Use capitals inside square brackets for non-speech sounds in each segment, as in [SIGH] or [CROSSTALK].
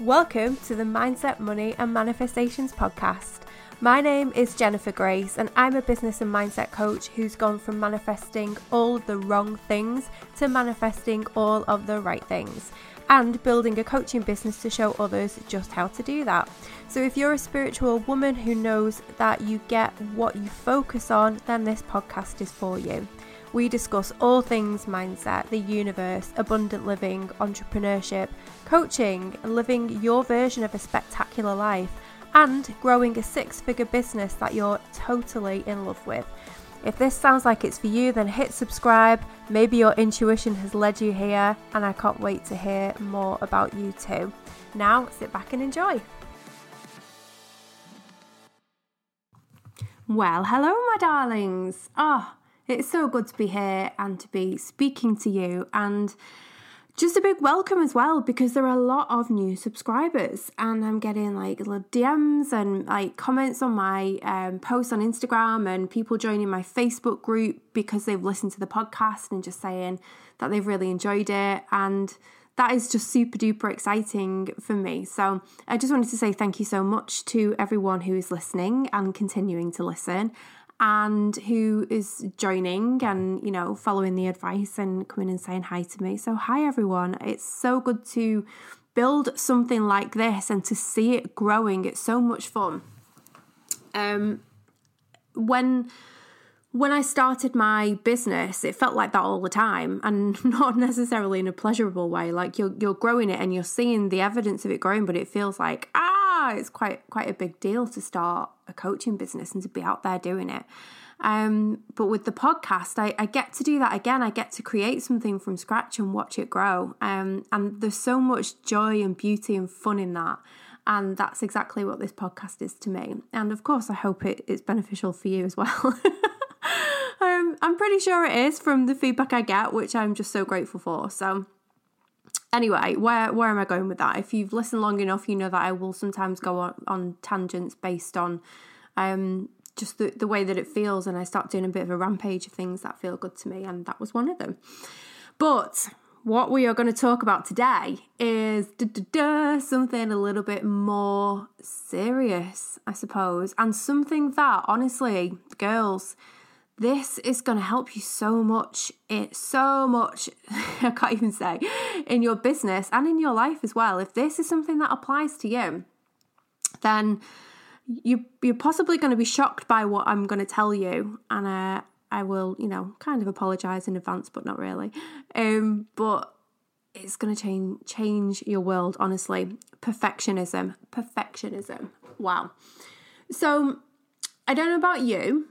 Welcome to the Mindset, Money and Manifestations podcast. My name is Jennifer Grace, and I'm a business and mindset coach who's gone from manifesting all the wrong things to manifesting all of the right things and building a coaching business to show others just how to do that. So, if you're a spiritual woman who knows that you get what you focus on, then this podcast is for you. We discuss all things mindset, the universe, abundant living, entrepreneurship, coaching, living your version of a spectacular life, and growing a six figure business that you're totally in love with. If this sounds like it's for you, then hit subscribe. Maybe your intuition has led you here, and I can't wait to hear more about you too. Now, sit back and enjoy. Well, hello, my darlings. Ah, oh, it's so good to be here and to be speaking to you. And just a big welcome as well because there are a lot of new subscribers and I'm getting like little DMs and like comments on my um, posts on Instagram and people joining my Facebook group because they've listened to the podcast and just saying that they've really enjoyed it and that is just super duper exciting for me. So I just wanted to say thank you so much to everyone who is listening and continuing to listen and who is joining and you know following the advice and coming and saying hi to me. So hi everyone. It's so good to build something like this and to see it growing. It's so much fun. Um when when I started my business, it felt like that all the time, and [LAUGHS] not necessarily in a pleasurable way. Like you're you're growing it and you're seeing the evidence of it growing, but it feels like ah, it's quite quite a big deal to start a coaching business and to be out there doing it. Um, but with the podcast, I, I, get to do that again. I get to create something from scratch and watch it grow. Um, and there's so much joy and beauty and fun in that. And that's exactly what this podcast is to me. And of course, I hope it, it's beneficial for you as well. [LAUGHS] um, I'm pretty sure it is from the feedback I get, which I'm just so grateful for. So, anyway, where where am I going with that? If you've listened long enough, you know that I will sometimes go on, on tangents based on um, just the, the way that it feels, and I start doing a bit of a rampage of things that feel good to me, and that was one of them. But what we are going to talk about today is something a little bit more serious, I suppose, and something that honestly, girls this is going to help you so much it so much [LAUGHS] i can't even say in your business and in your life as well. If this is something that applies to you then you you're possibly going to be shocked by what i'm going to tell you. And uh, i will you know kind of apologize in advance but not really. Um but it's going to change change your world honestly. Perfectionism. Perfectionism. Wow. So i don't know about you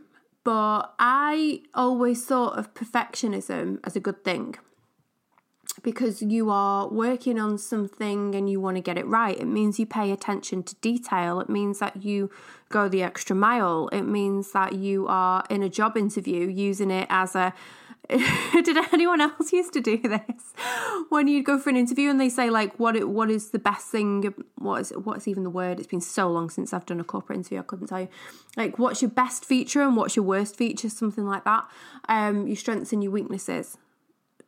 but I always thought of perfectionism as a good thing because you are working on something and you want to get it right. It means you pay attention to detail. It means that you go the extra mile. It means that you are in a job interview using it as a [LAUGHS] did anyone else used to do this? When you'd go for an interview and they say like what it, what is the best thing what is what's even the word? It's been so long since I've done a corporate interview I couldn't tell you. Like what's your best feature and what's your worst feature? Something like that. Um your strengths and your weaknesses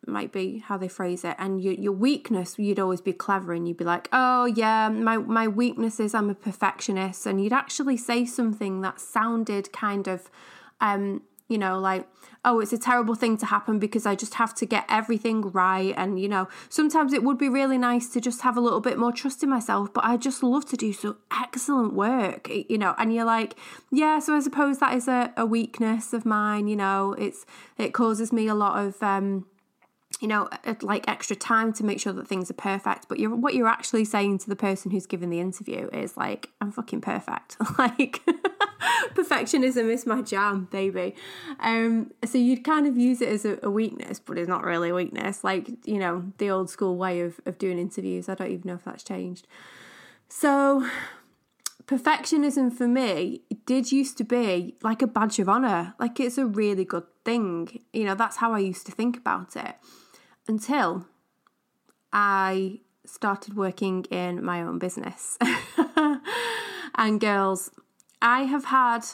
might be how they phrase it. And your, your weakness you'd always be clever and you'd be like oh yeah my my weakness is i'm a perfectionist. And you'd actually say something that sounded kind of um you know, like, oh, it's a terrible thing to happen because I just have to get everything right. And, you know, sometimes it would be really nice to just have a little bit more trust in myself, but I just love to do so excellent work, you know. And you're like, yeah, so I suppose that is a, a weakness of mine, you know, it's, it causes me a lot of, um, you know, like extra time to make sure that things are perfect. But you're what you're actually saying to the person who's giving the interview is like, I'm fucking perfect. [LAUGHS] like [LAUGHS] perfectionism is my jam, baby. Um, so you'd kind of use it as a, a, weakness, but it's not really a weakness. Like, you know, the old school way of, of doing interviews. I don't even know if that's changed. So perfectionism for me did used to be like a badge of honor. Like it's a really good thing. You know, that's how I used to think about it until I started working in my own business. [LAUGHS] and girls, I have had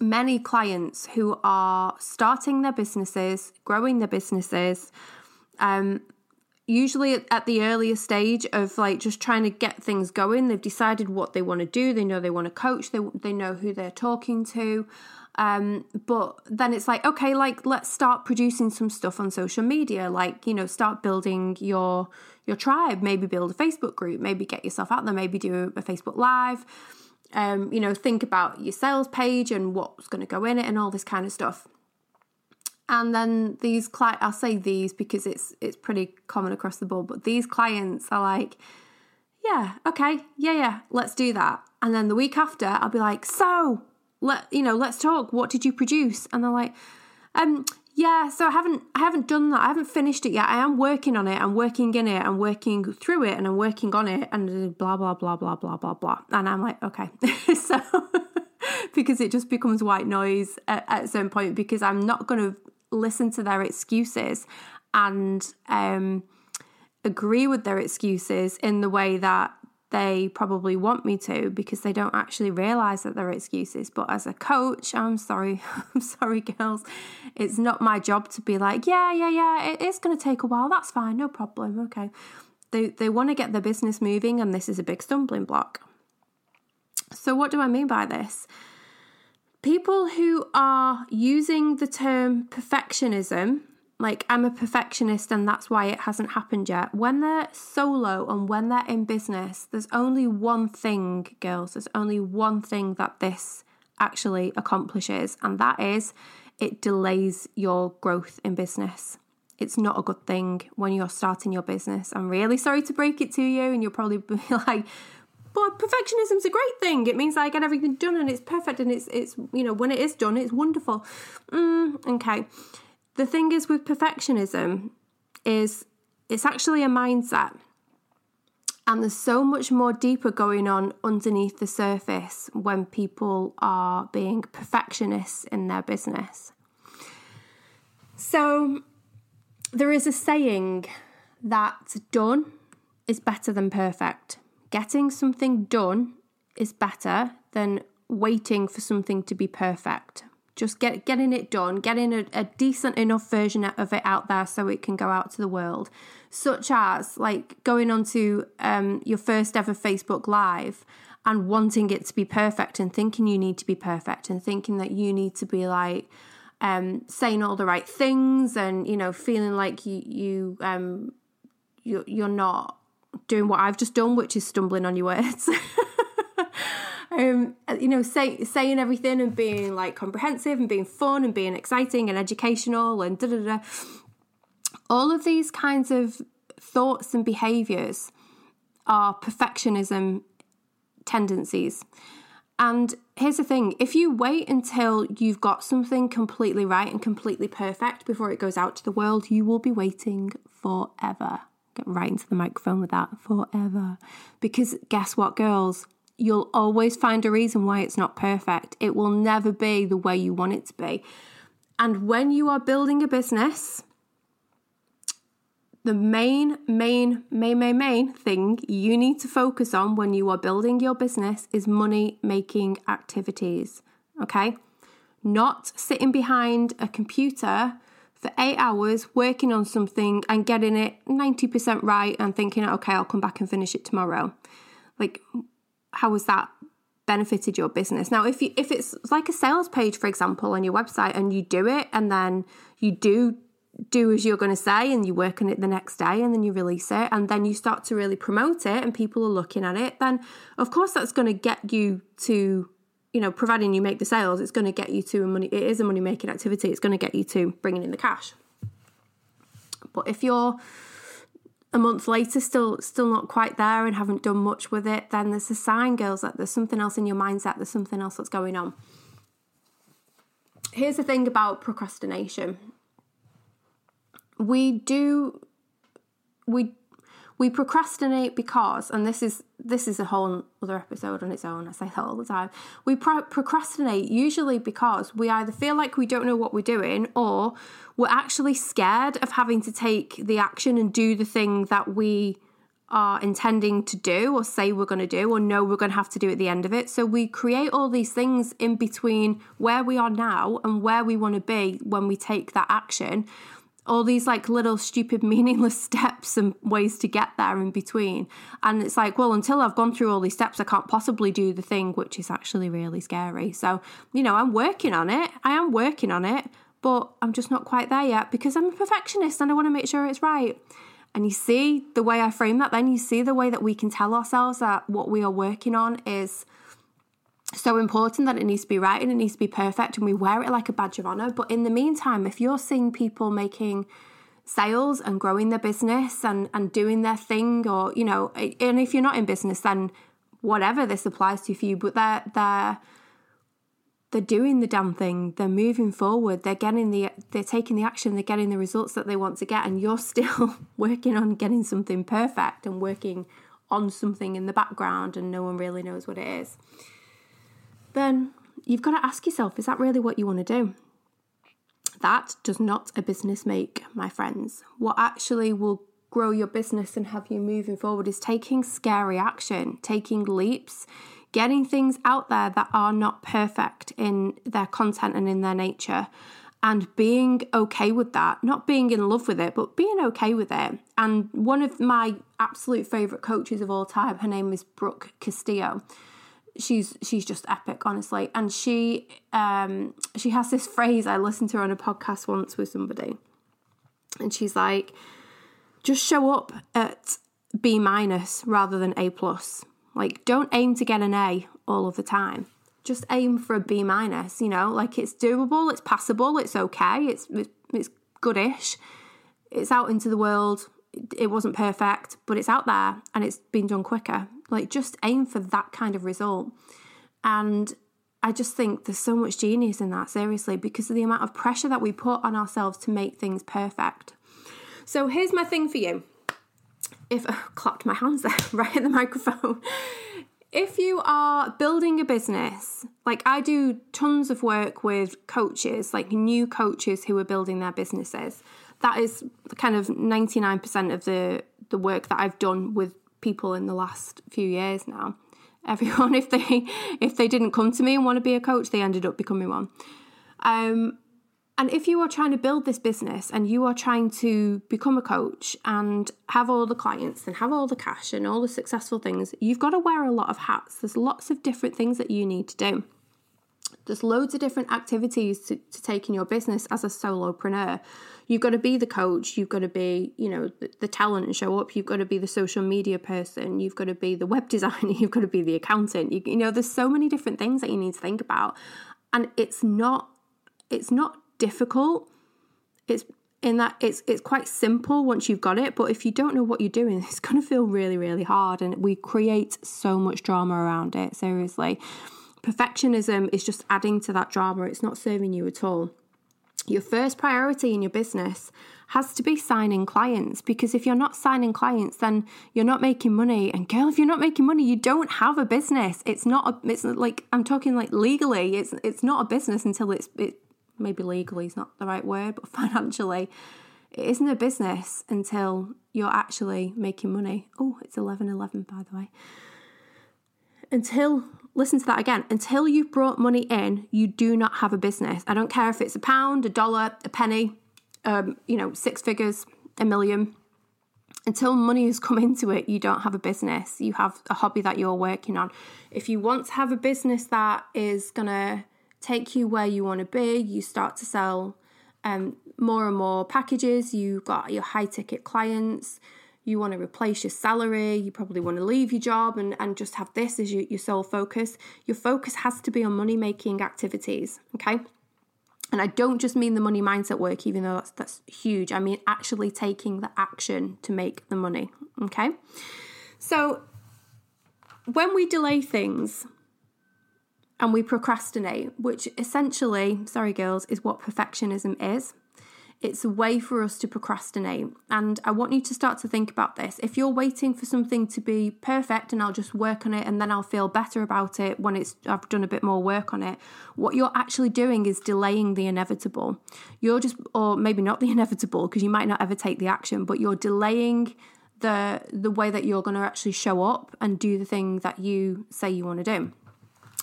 many clients who are starting their businesses, growing their businesses, um, usually at the earlier stage of like just trying to get things going. They've decided what they want to do they know they want to coach they, they know who they're talking to um, but then it's like okay like let's start producing some stuff on social media like you know start building your your tribe. Maybe build a facebook group maybe get yourself out there maybe do a facebook live um, you know think about your sales page and what's going to go in it and all this kind of stuff. And then these clients I'll say these because it's it's pretty common across the board but these clients are like yeah okay yeah yeah let's do that. And then the week after I'll be like so let you know let's talk. What did you produce? And they're like um yeah so i haven't i haven't done that. I haven't finished it yet. I am working on it. I'm working in it. I'm working through it and i'm working on it and blah blah blah blah blah blah blah. And i'm like okay. [LAUGHS] So [LAUGHS] because it just becomes white noise at, at certain point because i'm not going to listen to their excuses and um agree with their excuses in the way that they probably want me to because they don't actually realize that they're excuses. But as a coach, I'm sorry, [LAUGHS] I'm sorry, girls. It's not my job to be like, yeah, yeah, yeah, it is going to take a while. That's fine, no problem. Okay. They, they want to get their business moving, and this is a big stumbling block. So, what do I mean by this? People who are using the term perfectionism like I'm a perfectionist and that's why it hasn't happened yet. When they're solo and when they're in business, there's only one thing, girls, there's only one thing that this actually accomplishes, and that is it delays your growth in business. It's not a good thing when you're starting your business. I'm really sorry to break it to you, and you'll probably [LAUGHS] be like, but perfectionism's a great thing. It means I get everything done and it's perfect and it's it's you know when it is done, it's wonderful. Mm, okay, the thing is with perfectionism is it's actually a mindset. And there's so much more deeper going on underneath the surface when people are being perfectionists in their business. So, there is a saying that done is better than perfect. Getting something done is better than waiting for something to be perfect just get getting it done, getting a, a, decent enough version of it out there so it can go out to the world. Such as like going onto um, your first ever Facebook Live and wanting it to be perfect and thinking you need to be perfect and thinking that you need to be like um, saying all the right things and you know feeling like you you um you you're not doing what I've just done, which is stumbling on your words. [LAUGHS] um, you know, say, saying everything and being like comprehensive and being fun and being exciting and educational and da da da. All of these kinds of thoughts and behaviors are perfectionism tendencies. And here's the thing if you wait until you've got something completely right and completely perfect before it goes out to the world, you will be waiting forever. Get right into the microphone with that forever. Because guess what, girls? You'll always find a reason why it's not perfect. It will never be the way you want it to be. And when you are building a business, the main, main, main, main, main thing you need to focus on when you are building your business is money making activities. Okay? Not sitting behind a computer for eight hours working on something and getting it 90% right and thinking, okay, I'll come back and finish it tomorrow. Like, how has that benefited your business? Now, if you if it's like a sales page, for example, on your website, and you do it, and then you do do as you're going to say, and you work on it the next day, and then you release it, and then you start to really promote it, and people are looking at it, then of course that's going to get you to you know, providing you make the sales, it's going to get you to a money. It is a money making activity. It's going to get you to bringing in the cash. But if you're a month later still still not quite there and haven't done much with it then there's a sign girls that there's something else in your mindset there's something else that's going on. Here's the thing about procrastination. We do we we procrastinate because and this is this is a whole other episode on its own i say that all the time we pro- procrastinate usually because we either feel like we don't know what we're doing or we're actually scared of having to take the action and do the thing that we are intending to do or say we're going to do or know we're going to have to do at the end of it. So we create all these things in between where we are now and where we want to be when we take that action. All these like little stupid [LAUGHS] meaningless steps and ways to get there in between. And it's like well until i've gone through all these steps i can't possibly do the thing which is actually really scary. So you know i'm working on it. I am working on it but i'm just not quite there yet because i'm a perfectionist and i want to make sure it's right. And you see the way i frame that then you see the way that we can tell ourselves that what we are working on is so important that it needs to be right and it needs to be perfect and we wear it like a badge of honor. But in the meantime, if you're seeing people making sales and growing their business and, and doing their thing, or, you know, and if you're not in business, then whatever this applies to for you, but they're, they're, they're doing the damn thing. They're moving forward. They're getting the they're taking the action. They're getting the results that they want to get. And you're still [LAUGHS] working on getting something perfect and working on something in the background and no one really knows what it is then you've got to ask yourself is that really what you want to do? That does not a business make, my friends. What actually will grow your business and have you moving forward is taking scary action, taking leaps, getting things out there that are not perfect in their content and in their nature, and being okay with that, not being in love with it, but being okay with it. And one of my absolute favorite coaches of all time, her name is Brooke Castillo she's she's just epic honestly. And she um she has this phrase i listened to her on a podcast once with somebody. And she's like just show up at b minus rather than a plus. Like don't aim to get an a all of the time. Just aim for a b minus you know? Like it's doable it's passable it's okay it's it's goodish. It's out into the world. It wasn't perfect but it's out there and it's been done quicker like, just aim for that kind of result. And I just think there's so much genius in that, seriously, because of the amount of pressure that we put on ourselves to make things perfect. So, here's my thing for you. If I clapped my hands there [LAUGHS] right at the microphone. If you are building a business, like I do tons of work with coaches, like new coaches who are building their businesses. That is kind of 99% of the the work that I've done with people in the last few years now. [LAUGHS] Everyone, if they if they didn't come to me and want to be a coach, they ended up becoming one. Um, and if you are trying to build this business and you are trying to become a coach and have all the clients and have all the cash and all the successful things, you've got to wear a lot of hats. There's lots of different things that you need to do. There's loads of different activities to, to take in your business as a solopreneur. You've got to be the coach you've got to be you know the, the, talent and show up you've got to be the social media person you've got to be the web [LAUGHS] designer you've got to be the accountant you, you know there's so many different things that you need to think about. And it's not it's not difficult. It's in that it's it's quite simple once you've got it but if you don't know what you're doing [LAUGHS] it's going to feel really really hard and we create so much drama around it seriously perfectionism is just adding to that drama. It's not serving you at all. Your first priority in your business has to be signing clients because if you're not signing clients then you're not making money. And girl if you're not making money you don't have a business. It's not a it's like i'm talking like legally it's it's not a business until it's it maybe legally is not the right word but [LAUGHS] financially it isn't a business until you're actually making money. Oh it's 11 11 by the way. Until listen to that again. Until you've brought money in, you do not have a business. I don't care if it's a pound, a dollar, a penny, um, you know, six figures, a million. Until money has come into it, you don't have a business. You have a hobby that you're working on. If you want to have a business that is going to take you where you want to be, you start to sell um, more and more packages, you've got your high ticket clients you want to replace your salary, you probably want to leave your job and, and just have this as your, your sole focus. Your focus has to be on money making activities, okay? And I don't just mean the money mindset work, even though that's that's huge. I mean actually taking the action to make the money. Okay. So when we delay things and we procrastinate, which essentially, sorry girls, is what perfectionism is. It's a way for us to procrastinate. And I want you to start to think about this. If you're waiting for something to be perfect and I'll just work on it and then I'll feel better about it when it's I've done a bit more work on it, what you're actually doing is delaying the inevitable. You're just or maybe not the [LAUGHS] inevitable because you might not ever take the action, but you're delaying the the way that you're going to actually show up and do the thing that you say you want to do.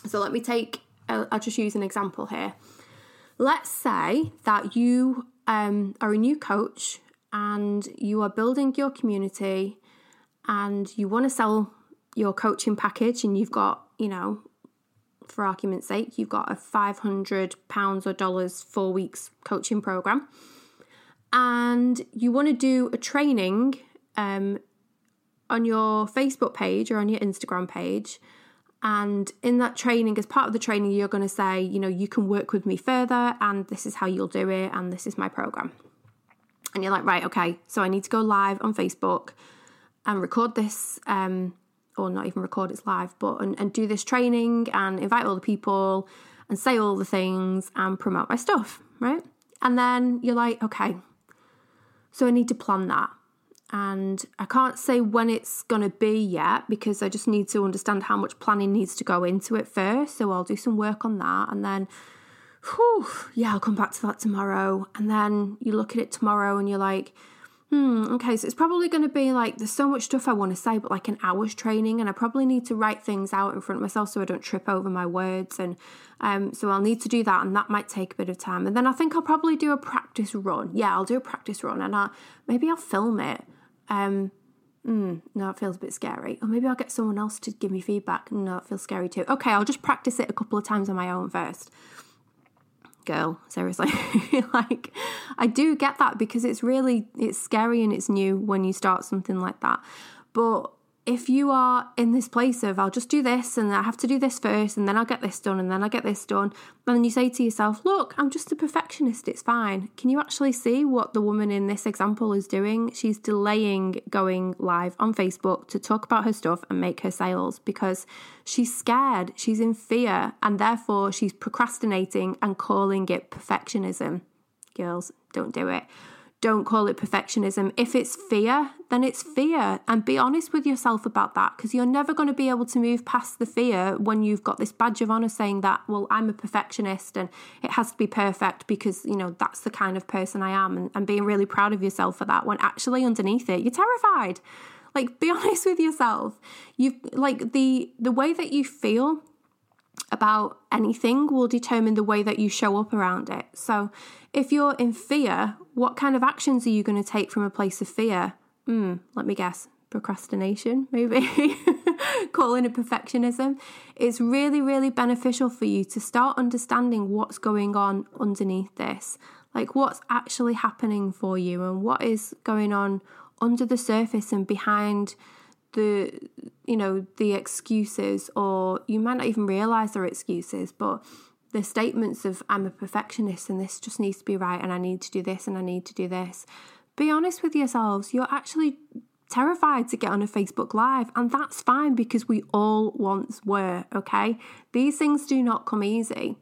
So let me take I'll just use an example here. Let's say that you um, are a new coach and you are building your community and you want to sell your coaching package and you've got, you know, for argument's sake, you've got a £500 or dollars, four weeks coaching program, and you want to do a training um, on your Facebook page or on your Instagram page. And in that training, as part of the training, you're going to say, you know, you can work with me further, and this is how you'll do it, and this is my program. And you're like, right, okay, so I need to go live on Facebook and record this um, or not even record it's live, but and, and do this training and invite all the people and say all the things and promote my stuff, right? And then you're like, okay, so I need to plan that. And I can't say when it's going to be yet because I just need to understand how much planning needs to go into it first. So I'll do some work on that. And then, whew, yeah, I'll come back to that tomorrow. And then you look at it tomorrow and you're like, Hmm, okay, so it's probably going to be like there's so much stuff I want to say, but like an hour's training, and I probably need to write things out in front of myself so I don't trip over my words. And um, so I'll need to do that, and that might take a bit of time. And then I think I'll probably do a practice run. Yeah, I'll do a practice run, and I maybe I'll film it. Um, mm, no, it feels a bit scary. Or maybe I'll get someone else to give me feedback. No, it feels scary too. Okay, I'll just practice it a couple of times on my own first girl seriously [LAUGHS] like i do get that because it's really it's scary and it's new when you start something like that but if you are in this place of I'll just do this and I have to do this first and then I'll get this done and then I'll get this done, then you say to yourself, Look, I'm just a perfectionist, it's fine. Can you actually see what the woman in this example is doing? She's delaying going live on Facebook to talk about her stuff and make her sales because she's scared, she's in fear, and therefore she's procrastinating and calling it perfectionism. Girls, don't do it don't call it perfectionism. If it's fear, then it's fear. And be honest with yourself about that because you're never going to be able to move past the fear when you've got this badge of honor saying that, well, I'm a perfectionist and it has to be perfect because, you know, that's the kind of person I am and, and being really proud of yourself for that when actually underneath it, you're terrified. Like be [LAUGHS] honest with yourself. You've like the the way that you feel about anything will determine the way that you show up around it. So, if you're in fear, what kind of actions are you going to take from a place of fear? Hmm, let me guess. Procrastination, maybe. [LAUGHS] Calling it perfectionism. It's really, really beneficial for you to start understanding what's going on underneath this. Like, what's actually happening for you and what is going on under the surface and behind the you know the excuses or you might not even realize they're excuses but the statements of i'm a perfectionist and this just needs to be right and i need to do this and i need to do this. Be honest with yourselves you're actually terrified to get on a facebook live and that's fine because we all once were okay? These things do not come easy.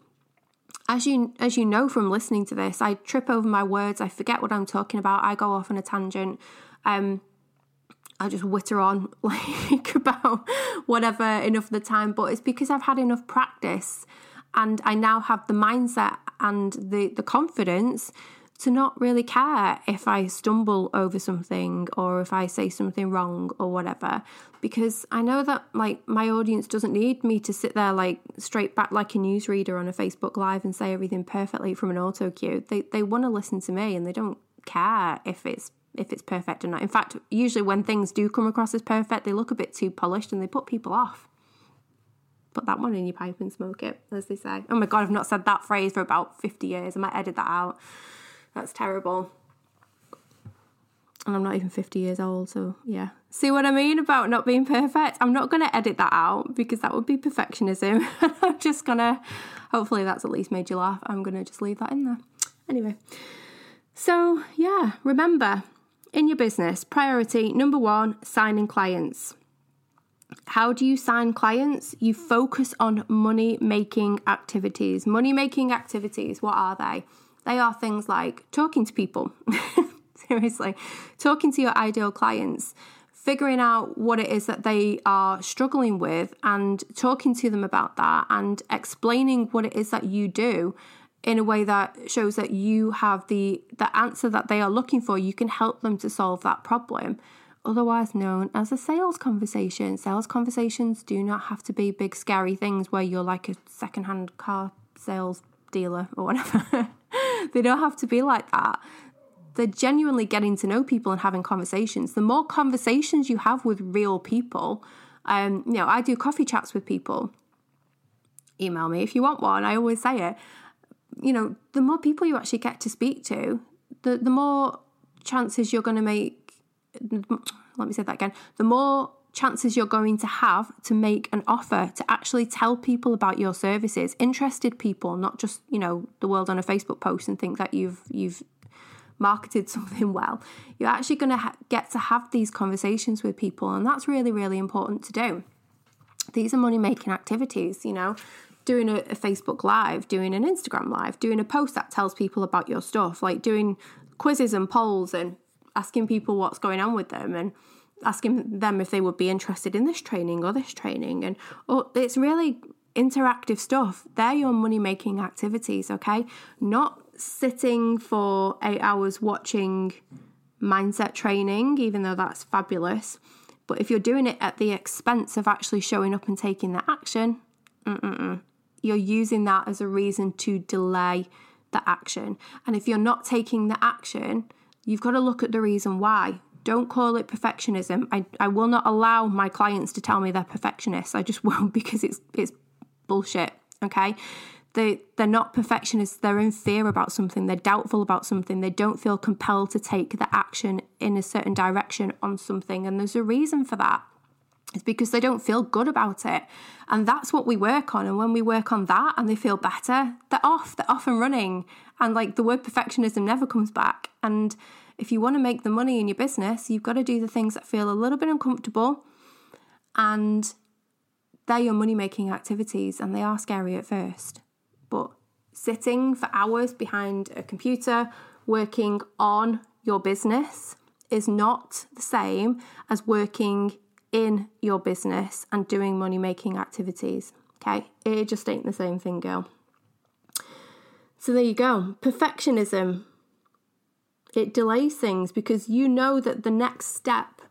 As you as you know from listening to this i trip over my words i forget what i'm talking about i go off on a tangent um I just witter on [LAUGHS] like about whatever enough of the time, but it's because I've had enough practice and I now have the mindset and the, the confidence to not really care if I stumble over something or if I say something wrong or whatever because I know that like my audience doesn't need me to sit there like straight back like a newsreader on a Facebook live and say everything perfectly from an auto cue. They they want to listen to me and they don't care if it's if it's perfect or not. In fact, usually when things do come across as perfect, they look a bit too polished and they put people off. Put that one in your pipe and smoke it, as they say. Oh my god, I've not said that phrase for about 50 years. I might edit that out. That's terrible. And I'm not even 50 years old, so yeah. See what I mean about not being perfect? I'm not going to edit that out because that would be perfectionism. [LAUGHS] I'm just going to, hopefully, that's at least made you laugh. I'm going to just leave that in there. Anyway, so yeah, remember in your business, priority number one signing clients. How do you sign clients? You focus on money making activities. Money making activities, what are they? They are things like talking to people, [LAUGHS] seriously, talking to your ideal clients, figuring out what it is that they are struggling with, and talking to them about that, and explaining what it is that you do in a way that shows that you have the the answer that they are looking for you can help them to solve that problem otherwise known as a sales conversation sales conversations do not have to be big scary things where you're like a secondhand car sales dealer or whatever [LAUGHS] they don't have to be like that. They're genuinely getting to know people and having conversations. The more conversations you have with real people, um, you know, I do coffee chats with people. Email me if you want one. I always say it. You know, the more people you actually get to speak to, the the more chances you're going to make. Let me say that again. The more chances you're going to have to make an offer to actually tell people about your services interested people not just you know the world on a facebook post and think that you've you've marketed [LAUGHS] something well you're actually going to ha- get to have these conversations with people and that's really really important to do these are money making activities you know doing a, a facebook live doing an instagram live doing a post that tells people about your stuff like doing quizzes and polls and asking people what's going on with them and asking them if they would be interested in this training or this training. And oh, it's really interactive stuff. They're your money making activities okay? Not sitting for 8 hours watching mindset training even though that's fabulous. But if you're doing it at the expense of actually showing up and taking the action you're using that as a reason to delay the action. And if you're not taking the action you've got to look at the reason why don't call it perfectionism. I, I will not allow my clients to tell me they're perfectionists. I just [LAUGHS] won't because it's it's bullshit. Okay. They they're not perfectionists, they're in fear about something, they're doubtful about something, they don't feel compelled to take the action in a certain direction on something. And there's a reason for that. It's because they don't feel good about it. And that's what we work on. And when we work on that and they feel better, they're off, they're off and running. And like the word perfectionism never comes back. And if you want to make the money in your business, you've got to do the things that feel a little bit uncomfortable and they're your money making activities and they are scary at first. But sitting for hours behind a computer working on your business is not the same as working in your business and doing money making activities. Okay, it just ain't the same thing, girl. So there you go. Perfectionism it delays things because you know that the next step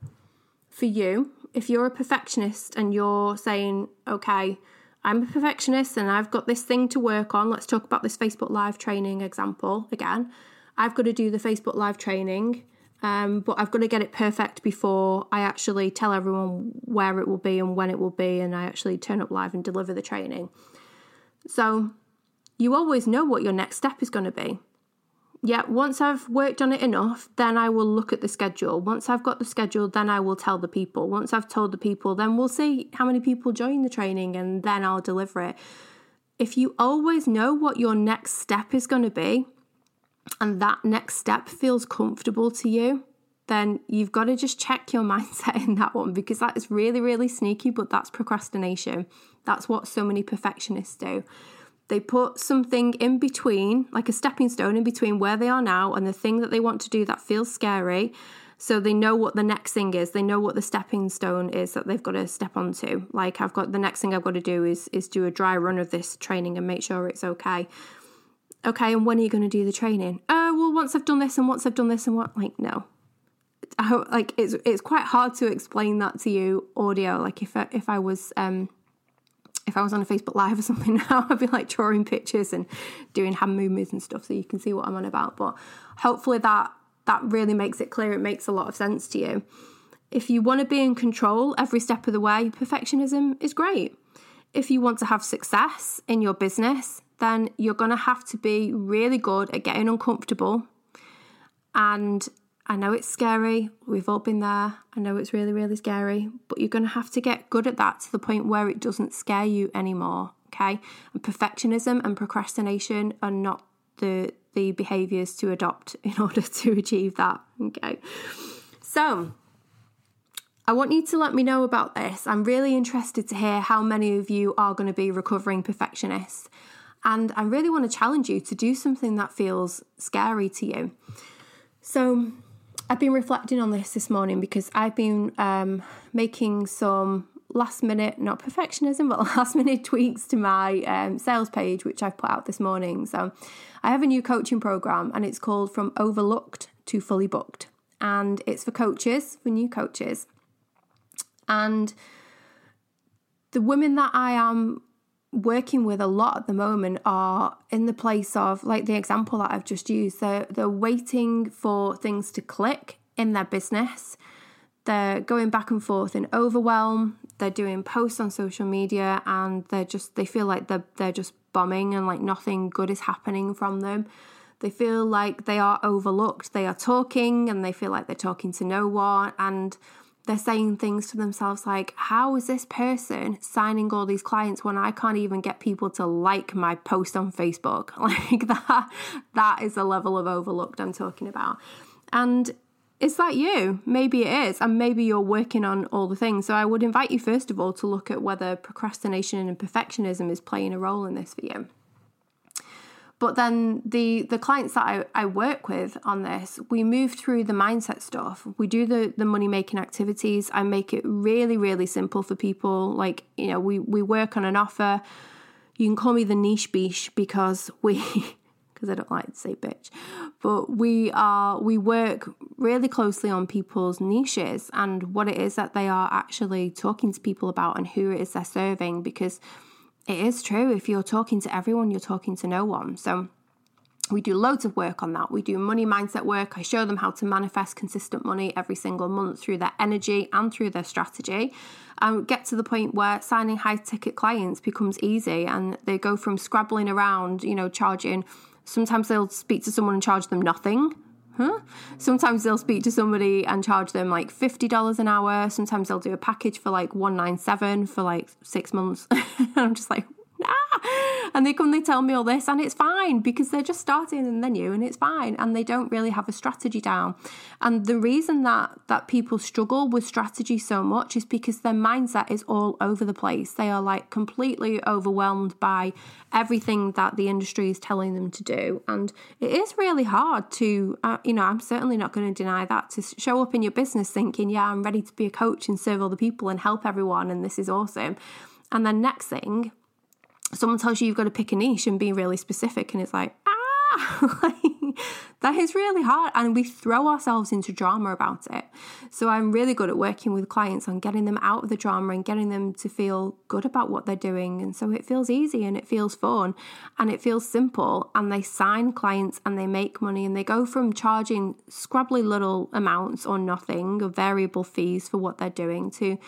for you, if you're a perfectionist and you're saying, okay, I'm a perfectionist and I've got this thing to work on. Let's talk about this Facebook Live training example again. I've got to do the Facebook Live training, um, but I've got to get it perfect before I actually tell everyone where it will be and when it will be, and I actually turn up live and deliver the training. So you always know what your next step is going to be yeah, once I've worked on it enough, then I will look at the schedule. Once I've got the schedule, then I will tell the people. Once I've told the people, then we'll see how many people join the training and then I'll deliver it. If you always know what your next step is going to be and that next step feels comfortable to you, then you've got to just check your [LAUGHS] mindset in that one because that is really, really sneaky, but that's procrastination. That's what so many perfectionists do. They put something in between, like a stepping stone in between where they are now and the thing that they want to do that feels scary. So they know what the next thing is. They know what the stepping stone is that they've got to step onto. Like I've got the next thing I've got to do is is do a dry run of this training and make sure it's okay. Okay, and when are you going to do the training? Oh, well, once I've done this and once I've done this and what? Like, no. I, like it's it's quite hard to explain that to you audio. Like if I, if I was um if I was on a Facebook Live or something [LAUGHS] now, I'd be like drawing pictures and doing hand movements and stuff so you can see what I'm on about. But hopefully that that really makes it clear. It makes a lot of sense to you. If you want to be in control every step of the way, perfectionism is great. If you want to have success in your business, then you're going to have to be really good at getting uncomfortable and I know it's scary. We've all been there. I know it's really, really scary, but you're going to have to get good at that to the point where it doesn't scare you anymore. Okay. And perfectionism and procrastination are not the the behaviors to adopt [LAUGHS] in order to achieve that. Okay. So, I want you to let me know about this. I'm really interested to hear how many of you are going to be recovering perfectionists. And I really want to challenge you to do something that feels scary to you. So, I've been reflecting on this this morning because I've been um, making some last minute, not perfectionism, but [LAUGHS] last minute tweaks to my um, sales page, which I've put out this morning. So I have a new coaching program and it's called From Overlooked to Fully Booked. And it's for coaches, for new coaches. And the women that I am working with a lot at the moment are in the place of like the example that I've just used. They're they're waiting for things to click in their business. They're going back and forth in overwhelm. They're doing posts on social media and they're just they feel like they're they're just bombing and like nothing good is happening from them. They feel like they are overlooked. They are talking and they feel like they're talking to no one and they're saying things to themselves like, How is this person signing all these clients when I can't even get people to like my post on Facebook? [LAUGHS] Like that, that is the level of overlooked I'm talking about. And is that you? Maybe it is, and maybe you're working on all the things. So I would invite you, first of all, to look at whether procrastination and perfectionism is playing a role in this for you. But then the the clients that I, I work with on this, we move through the mindset stuff. We do the the money making activities. I make it really, really simple for people. Like, you know, we we work on an offer. You can call me the niche biche because we [LAUGHS] because I don't like to say bitch. But we are we work really closely on people's niches and what it is that they are actually talking to people about and who it is they're serving because it is true. If you're talking to everyone, you're talking to no one. So we do loads of work on that. We do money mindset work. I show them how to manifest consistent money every single month through their energy and through their strategy. And get to the point where signing high ticket clients becomes easy and they go from scrabbling around, you know, charging. Sometimes they'll speak to someone and charge them nothing huh? Sometimes they'll speak to somebody and charge them like $50 an hour. Sometimes they'll do a package for like 197 for like six months. And [LAUGHS] I'm just like, ah! And they come, they tell me all this, and it's fine because they're just starting and they're new and it's fine. And they don't really have a strategy down. And the reason that that people struggle with strategy so much is because their mindset is all over the place. They are like completely overwhelmed by everything that the industry is telling them to do. And it is really hard to, uh, you know, I'm certainly not going to deny that to show up in your business thinking, yeah, I'm ready to be a coach and serve other people and help everyone, and this is awesome. And then next thing, someone tells you you've got to pick a niche and be really specific, and it's like, ah, [LAUGHS] that is really hard. And we throw ourselves into drama about it. So I'm really good at working with clients on getting them out of the drama and getting them to feel good about what they're doing. And so it feels easy and it feels fun and it feels simple. And they sign clients and they make money and they go from charging scrabbly little amounts or nothing or variable fees for what they're doing to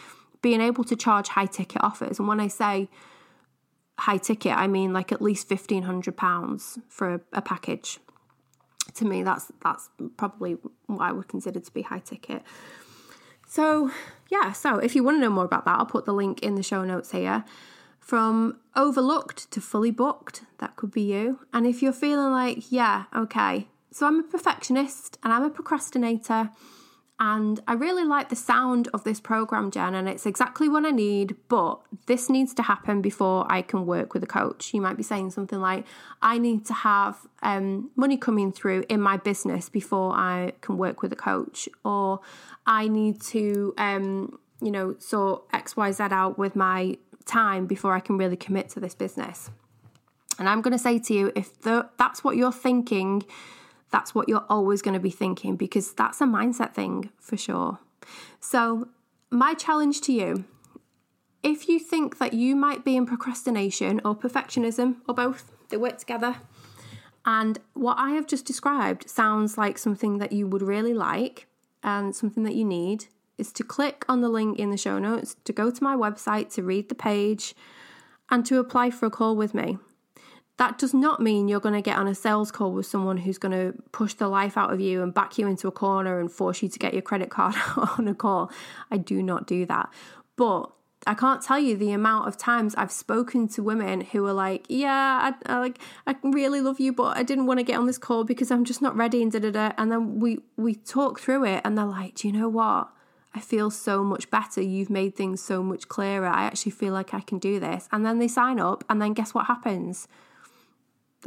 being able to charge high ticket offers. And when I say, high ticket, I mean like at least fifteen hundred pounds for a, a, package. To me, that's that's probably what I would consider to be high ticket. So yeah, so if you want to know more about that, I'll put the link in the show notes here. From overlooked to fully booked, that could be you. And if you're feeling like, yeah, okay, so I'm a perfectionist and I'm a procrastinator and I really like the sound of this program, Jen, and it's exactly what I need, but this needs to happen before I can work with a coach. You might be saying something like, I need to have um, money coming through in my business before I can work with a coach, or I need to, um, you know, sort XYZ out with my time before I can really commit to this business. And I'm going to say to you, if the, that's what you're thinking, that's what you're always going to be thinking because that's a mindset thing for sure. So, my challenge to you if you think that you might be in procrastination or perfectionism or both, they work together, and what I have just described sounds like something that you would really like and something that you need, is to click on the link in the show notes to go to my website to read the page and to apply for a call with me. That does not mean you're going to get on a sales call with someone who's going to push the life out of you and back you into a corner and force you to get your credit card [LAUGHS] on a call. I do not do that. But I can't tell you the amount of times I've spoken to women who are like, "Yeah, I, I like I really love you, but I didn't want to get on this call because I'm just not ready." And da da da. And then we we talk through it, and they're like, "Do you know what? I feel so much better. You've made things so much clearer. I actually feel like I can do this." And then they sign up, and then guess what happens?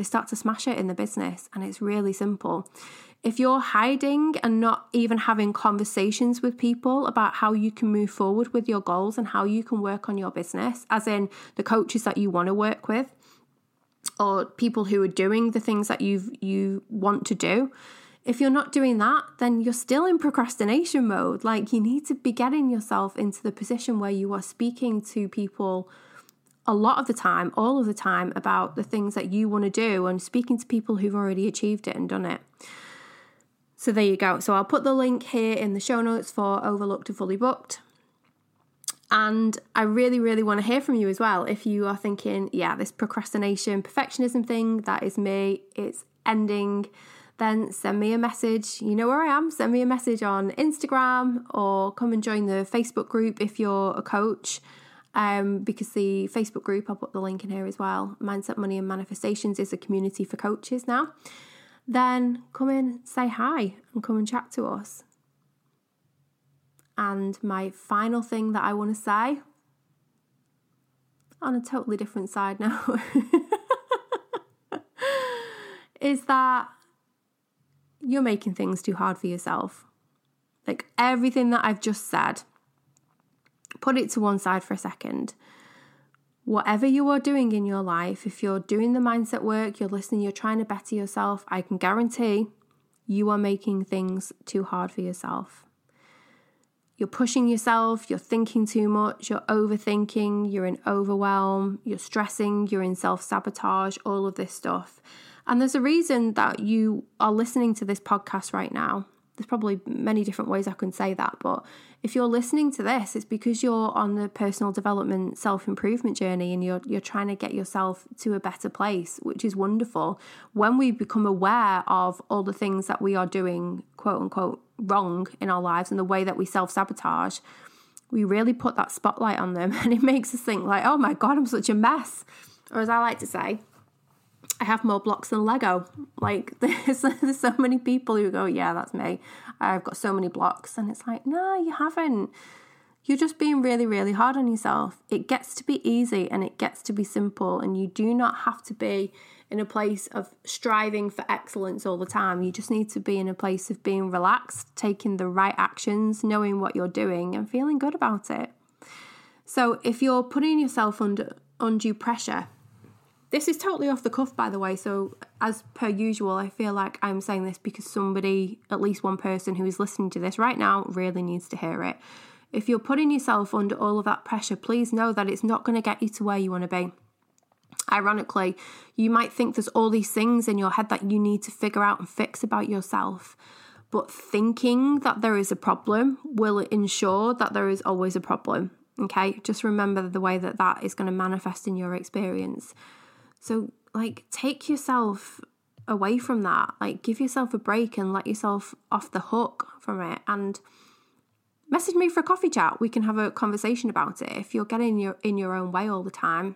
They start to smash it in the business. And it's really simple. If you're hiding and not even having conversations with people about how you can move forward with your goals and how you can work on your business, as in the coaches that you want to work with, or people who are doing the things that you you want to do, if you're not doing that, then you're still in procrastination mode. Like you need to be getting yourself into the position where you are speaking to people a lot of the time, all of the time, about the things that you want to do and speaking to people who've already achieved it and done it. So there you go. So I'll put the link here in the show notes for Overlooked to Fully Booked. And I really, really want to hear from you as well. If you are thinking, yeah, this procrastination, perfectionism thing, that is me, it's ending, then send me a message. You know where I am. Send me a message on Instagram or come and join the Facebook group if you're a coach. Um, because the Facebook group, I'll put the link in here as well. Mindset, Money, and Manifestations is a community for coaches now then come in, say hi, and come and chat to us. And my final thing that I want to say on a totally different side now [LAUGHS] is that you're making things too hard for yourself. Like everything that I've just said, put it to one side for a second whatever you are doing in your life, if you're doing the mindset work, you're listening, you're trying to better yourself, I can guarantee you are making things too hard for yourself. You're pushing yourself, you're thinking too much, you're overthinking, you're in overwhelm, you're stressing, you're in self sabotage, all of this stuff. And there's a reason that you are listening to this podcast right now there's probably many different ways I can say that, but if you're listening to this, it's because you're on the personal development self-improvement journey and you're you're trying to get yourself to a better place, which is wonderful. When we become aware of all the things that we are doing, quote unquote, wrong in our lives and the way that we self-sabotage, we really put that spotlight on them [LAUGHS] and it makes us think like, oh my god, I'm such a mess. Or as I like to say, I have more blocks than Lego. Like [LAUGHS] there's, there's so many people who go, yeah, that's me. I've got so many blocks, and it's like, no, you haven't. You're just being really, really hard on yourself. It gets to be easy and it gets to be simple, and you do not have to be in a place of striving for excellence all the time. You just need to be in a place of being relaxed, taking the right actions, knowing what you're doing, and feeling good about it. So if you're putting yourself under undue pressure, this is totally off the cuff, by the way. So, as per usual, I feel like I'm saying this because somebody, at least one person who is listening to this right now, really needs to hear it. If you're putting yourself under all of that pressure, please know that it's not going to get you to where you want to be. Ironically, you might think there's all these things in your head that you need to figure out and fix about yourself. But thinking that there is a problem will ensure that there is always a problem. Okay, just remember the way that that is going to manifest in your experience. So, like, take yourself away from that. Like, give yourself a break and let yourself off the hook from it. And message me for a coffee chat. We can have a conversation about it. If you're getting your in your own way all the time,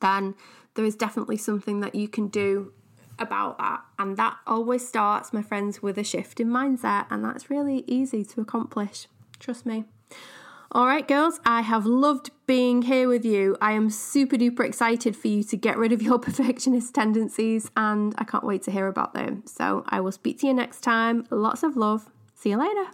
then there is definitely something that you can do about that. And that always starts, my friends, with a shift in mindset. And that's really easy to accomplish. Trust me. All right, girls, I have loved being here with you. I am super duper excited for you to get rid of your [LAUGHS] perfectionist tendencies, and I can't wait to hear about them. So I will speak to you next time. Lots of love. See you later.